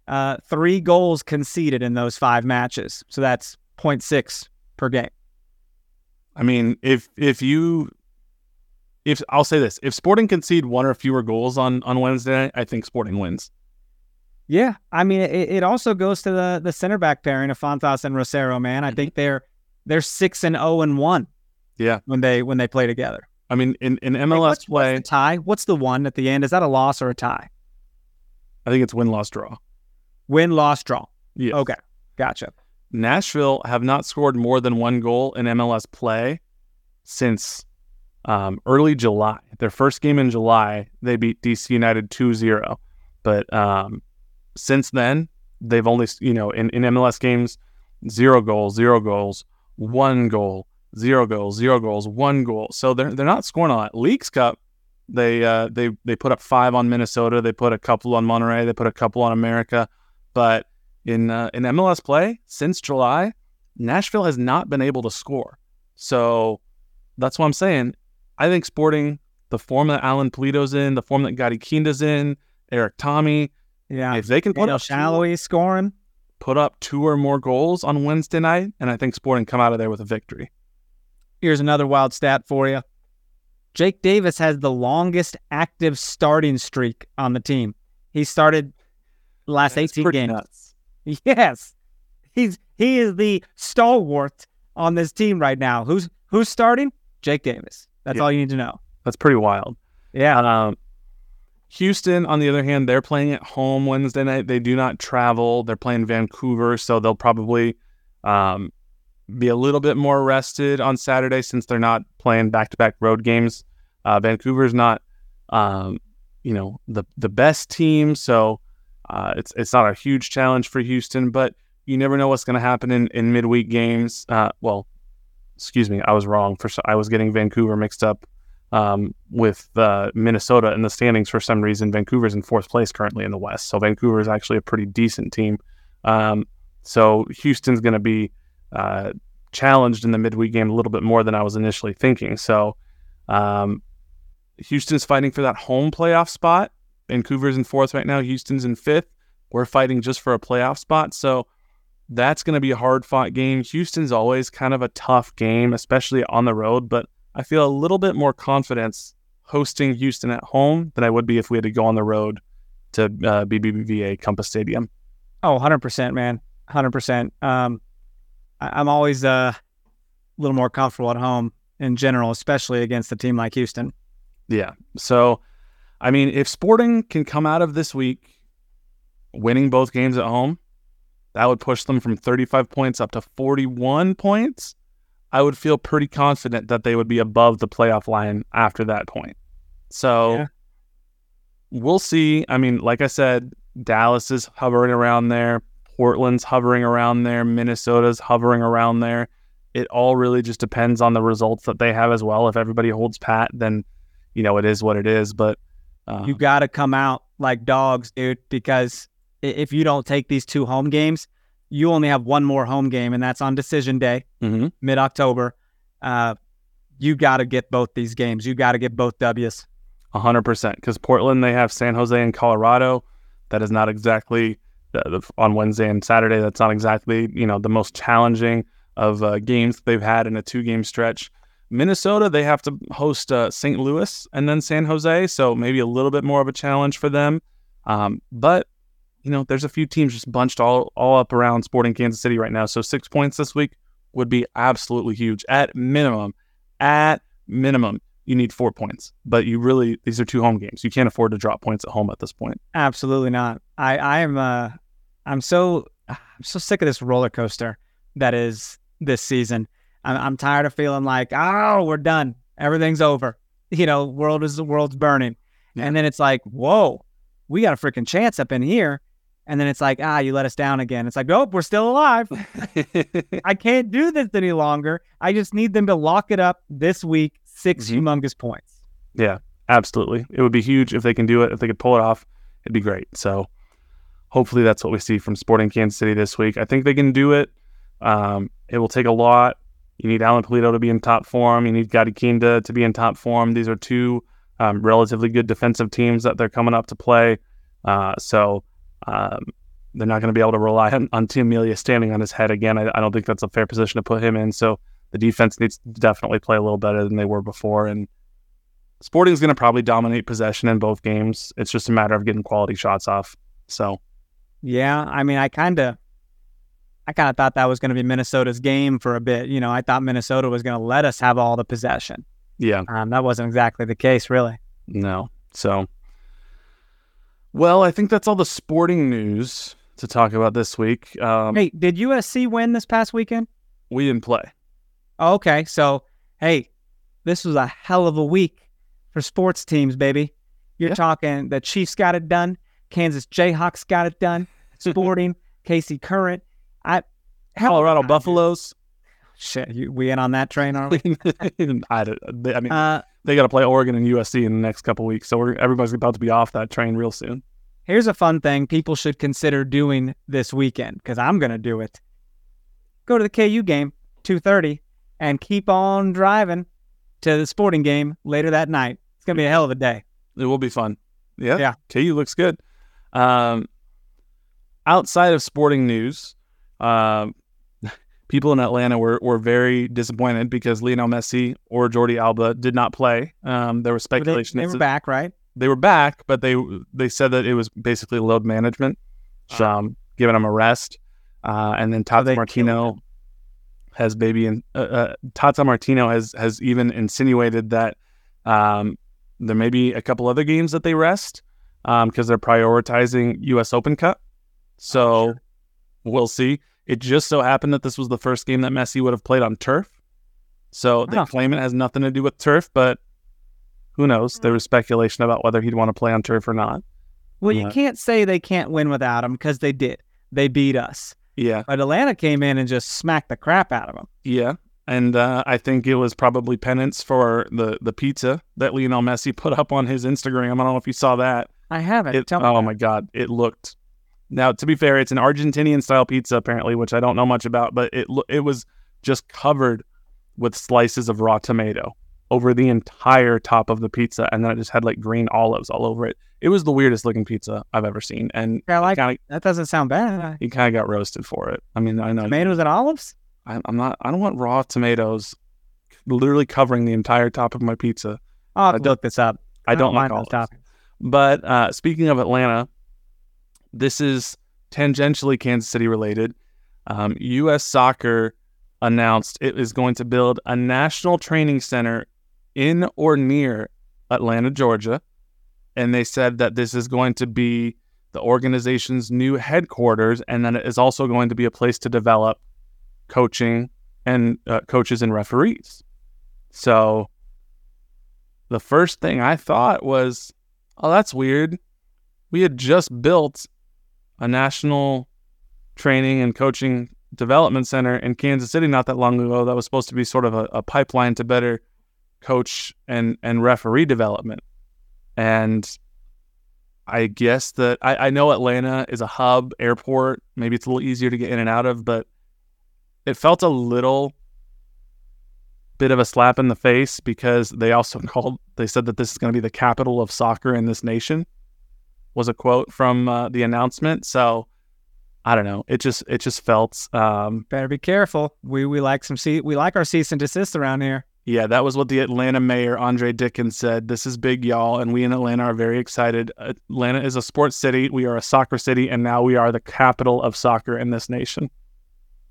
uh, three goals conceded in those five matches, so that's 0.6 per game. I mean, if if you if I'll say this, if Sporting concede one or fewer goals on on Wednesday I think Sporting wins. Yeah, I mean, it, it also goes to the the center back pairing of Fontas and Rosero. Man, I mm-hmm. think they're they're six and zero and one. Yeah. when they when they play together. I mean, in in MLS what's- what's play, the tie. What's the one at the end? Is that a loss or a tie? I think it's win loss draw. Win, loss, draw. Yeah. Okay, gotcha. Nashville have not scored more than one goal in MLS play since um, early July. Their first game in July, they beat DC United 2-0. But um, since then, they've only, you know, in, in MLS games, zero goals, zero goals, one goal, zero goals, zero goals, one goal. So they're they're not scoring a lot. Leagues Cup, they uh, they they put up five on Minnesota. They put a couple on Monterrey. They put a couple on America. But in uh, in MLS play since July, Nashville has not been able to score. So that's what I'm saying. I think Sporting, the form that Alan Pulido's in, the form that Gadi Kinda's in, Erik Thommy, Yeah. if they can put Daniel up two- Salloi scoring. put up two or more goals on Wednesday night, and I think Sporting come out of there with a victory. Here's another wild stat for you. Jake Davis has the longest active starting streak on the team. He started last That's 18 games. nuts. Yes. He's he is the stalwart on this team right now. Who's who's starting? Jake Davis. That's Yeah. all you need to know. That's pretty wild. Yeah. Um, Houston, on the other hand, they're playing at home Wednesday night. They do not travel. They're playing Vancouver, so they'll probably um, be a little bit more rested on Saturday since they're not playing back-to-back road games. Uh, Vancouver's not, um, you know, the the best team, so uh, it's it's not a huge challenge for Houston. But you never know what's going to happen in in midweek games. Uh, well, excuse me, I was wrong. For I was getting Vancouver mixed up um, with uh, Minnesota in the standings for some reason. Vancouver's in fourth place currently in the West, so Vancouver is actually a pretty decent team. Um, so Houston's going to be uh, challenged in the midweek game a little bit more than I was initially thinking. So um, Houston's fighting for that home playoff spot. Vancouver's in fourth right now. Houston's in fifth. We're fighting just for a playoff spot. So that's going to be a hard fought game. Houston's always kind of a tough game, especially on the road, but I feel a little bit more confidence hosting Houston at home than I would be if we had to go on the road to uh, BBVA Compass Stadium. Oh, 100%, man. 100%. Um, I- I'm always uh, a little more comfortable at home in general, especially against a team like Houston. Yeah. So, I mean, if Sporting can come out of this week winning both games at home, that would push them from 35 points up to 41 points. I would feel pretty confident that they would be above the playoff line after that point. So, Yeah. we'll see. I mean, like I said, Dallas is hovering around there, Portland's hovering around there, Minnesota's hovering around there. It all really just depends on the results that they have as well. If everybody holds pat, then you know it is what it is. But uh, You got to come out like dogs, dude, because if you don't take these two home games, you only have one more home game, and that's on decision day, mhm. mid October. Uh, you got to get both these games. You got to get both W's. A hundred percent. Because Portland, they have San Jose and Colorado. That is not exactly the, on Wednesday and Saturday. That's not exactly you know the most challenging of uh, games they've had in a two-game stretch. Minnesota, they have to host uh, St. Louis and then San Jose, so maybe a little bit more of a challenge for them. Um, but you know, there's a few teams just bunched all all up around Sporting Kansas City right now. So six points this week would be absolutely huge. At minimum, at minimum, you need four points. But you really these are two home games. You can't afford to drop points at home at this point. Absolutely not. I I am uh I'm so I'm so sick of this roller coaster that is this season. I'm I'm tired of feeling like oh we're done, everything's over. You know, world is the world's burning, Yeah. and then it's like whoa, we got a freaking chance up in here, and then it's like ah you let us down again. It's like nope, we're still alive. I can't do this any longer. I just need them to lock it up this week. 6 Mhm. humongous points. Yeah, absolutely. It would be huge if they can do it. If they could pull it off, it'd be great. So hopefully that's what we see from Sporting Kansas City this week. I think they can do it. Um, it will take a lot. You need Alan Pulido to be in top form. You need Gadi Kinda to be in top form. These are two um, relatively good defensive teams that they're coming up to play. Uh, so um, they're not going to be able to rely on, on Tim Melia standing on his head again. I, I don't think that's a fair position to put him in. So the defense needs to definitely play a little better than they were before. And Sporting's going to probably dominate possession in both games. It's just a matter of getting quality shots off. So Yeah, I mean, I kind of, I kind of thought that was going to be Minnesota's game for a bit. You know, I thought Minnesota was going to let us have all the possession. yeah, Um, that wasn't exactly the case, really. no. So, well, I think that's all the sporting news to talk about this week. Um, hey, did USC win this past weekend? We didn't play. Oh, okay, so hey, this was a hell of a week for sports teams, baby. You're Yeah. talking the Chiefs got it done, Kansas Jayhawks got it done, Sporting, KC Current, I Colorado Buffaloes. Shit, you, we in on that train, are we? I, I mean, Uh, they got to play Oregon and USC in the next couple weeks, so we're, everybody's about to be off that train real soon. here's a fun thing people should consider doing this weekend because I'm gonna do it. Go to the KU game, two thirty, and keep on driving to the sporting game later that night. It's gonna be a hell of a day. It will be fun. Yeah. Yeah. KU looks good. Um, outside of sporting news, um, people in Atlanta were, were very disappointed because Lionel Messi or Jordi Alba did not play. Um, there was But They, speculation they were back, right? they were back, but they they said that it was basically load management, so, um, giving them a rest. Uh, and then Tata Martino has baby and uh, uh, Tata Martino has has even insinuated that um, there may be a couple other games that they rest because they're prioritizing U.S. Open Cup. So we'll see. It just so happened that this was the first game that Messi would have played on turf. So they claim it has nothing to do with turf, but who knows? There was speculation about whether he'd want to play on turf or not. Well, you Yeah. can't say they can't win without him because they did. They beat us. Yeah, But Atlanta came in and just smacked the crap out of them. yeah. And uh, I think it was probably penance for the the pizza that Lionel Messi put up on his Instagram. I don't know if you saw that. I haven't. It, oh my god, it looked. Now, to be fair, it's an Argentinian style pizza apparently, which I don't know much about, but it it was just covered with slices of raw tomato over the entire top of the pizza, and then it just had like green olives all over it. It was the weirdest looking pizza I've ever seen, and I like kind of that. Doesn't sound bad. he kind of got roasted for it. I mean, I know Tomatoes and olives. I, I'm not. I don't want raw tomatoes, literally covering the entire top of my pizza. I'll have I to don't- look this up. I don't like mind all those toppings. But uh, speaking of Atlanta, this is tangentially Kansas City related. Um, U.S. Soccer announced it is going to build a national training center in or near Atlanta, Georgia. And they said that this is going to be the organization's new headquarters, and then it is also going to be a place to develop coaching and uh, coaches and referees. So the first thing I thought was, oh, that's weird. We had just built a national training and coaching development center in Kansas City not that long ago that was supposed to be sort of a, a pipeline to better coach and, and referee development. And I guess that I, I know Atlanta is a hub airport. Maybe it's a little easier to get in and out of, but it felt a little bit of a slap in the face because they also called they said that this is going to be the capital of soccer in this nation was a quote from uh, the announcement so i don't know it just it just felt um, Better be careful. We we like some ce- we like our cease and desist around here. yeah that was what the atlanta mayor andre dickens said this is big y'all and we in atlanta are very excited atlanta is a sports city we are a soccer city and now we are the capital of soccer in this nation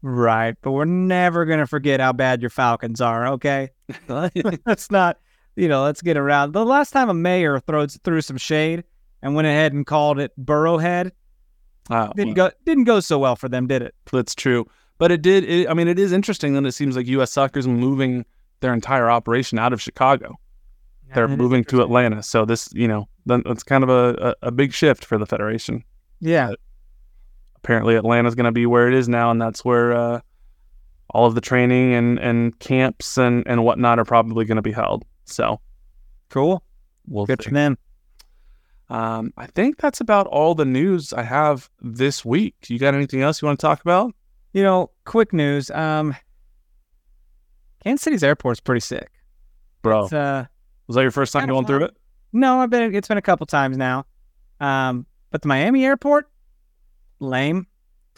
Right, but we're never gonna forget how bad your Falcons are. Okay, let's not, you know, let's get around. The last time a mayor throws threw some shade and went ahead and called it Burrowhead Uh, didn't go didn't go so well for them, did it? That's true. But it did. It, I mean, it is interesting that it seems like U.S. Soccer's moving their entire operation out of Chicago. They're moving to. Atlanta. So this, you know, that's kind of a, a, a big shift for the federation. Yeah, Apparently, Atlanta's going to be where it is now, and that's where uh, all of the training and, and camps and, and whatnot are probably going to be held. So cool. we'll Good see. for them. Um, I think that's about all the news I have this week. You got anything else you want to talk about? You know, quick news. Um, Kansas City's airport's pretty sick. Bro, It's, uh, was that your first time going through it? no, I've been. It's been a couple times now. Um, but the Miami airport, lame,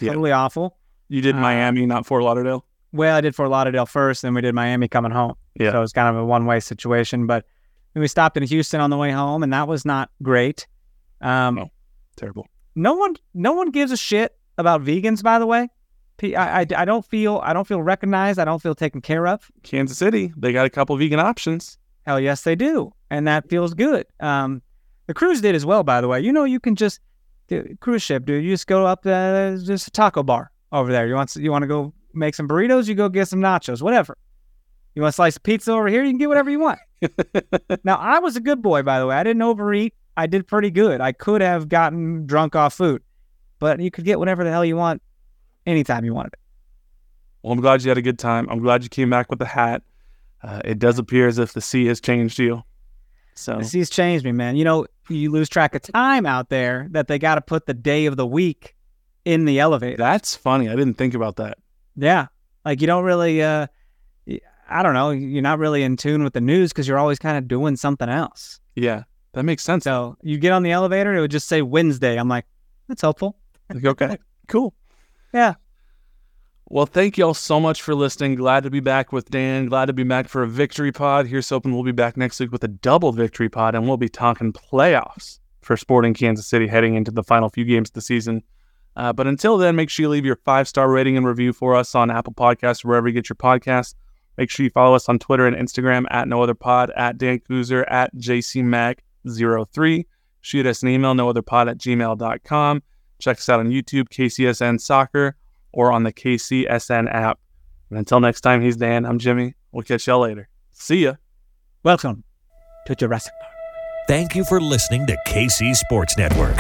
Yeah. totally awful. You did Uh, Miami, not Fort Lauderdale? Well, I did Fort Lauderdale first, then we did Miami coming home. Yeah. So it was kind of a one way situation. But we stopped in Houston on the way home, and that was not great. Um, Oh. Terrible. no one, no one gives a shit about vegans. By the way, I, I don't feel, I don't feel recognized. I don't feel taken care of. Kansas City, they got a couple vegan options. Hell yes, they do, and that feels good. Um, the cruise did as well, by the way. You know, you can just dude, cruise ship, dude. You just go up uh, just a taco bar over there. You want you want to go make some burritos? You go get some nachos, whatever. You want a slice of pizza over here? You can get whatever you want. Now, I was a good boy, by the way. I didn't overeat. I did pretty good. I could have gotten drunk off food, but you could get whatever the hell you want anytime you wanted it. Well, I'm glad you had a good time. I'm glad you came back with the hat. Uh, it does appear as if the sea has changed you. So The sea's changed me, man. You know, you lose track of time out there that they got to put the day of the week in the elevator. that's funny. I didn't think about that. Yeah. Like you don't really, uh, I don't know, you're not really in tune with the news because you're always kind of doing something else. Yeah, that makes sense. So you get on the elevator, it would just say Wednesday. I'm like, that's helpful. Like, okay, cool. Yeah. Well, thank y'all so much for listening. Glad to be back with Dan. Glad to be back for a victory pod. Here's hoping we'll be back next week with a double victory pod, and we'll be talking playoffs for Sporting Kansas City heading into the final few games of the season. Uh, but until then, make sure you leave your five star rating and review for us on Apple Podcasts, wherever you get your podcasts. Make sure you follow us on Twitter and Instagram at No Other Pod, at Dan Kooser, at JCMac03. Shoot us an email, nootherpod at gmail.com. Check us out on YouTube, KCSN Soccer, or on the KCSN app. And until next time, he's Dan. I'm Jimmy. We'll catch y'all later. See ya. Welcome to Jurassic Park. Thank you for listening to KC Sports Network.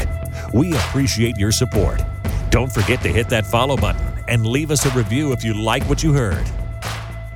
We appreciate your support. Don't forget to hit that follow button and leave us a review if you like what you heard.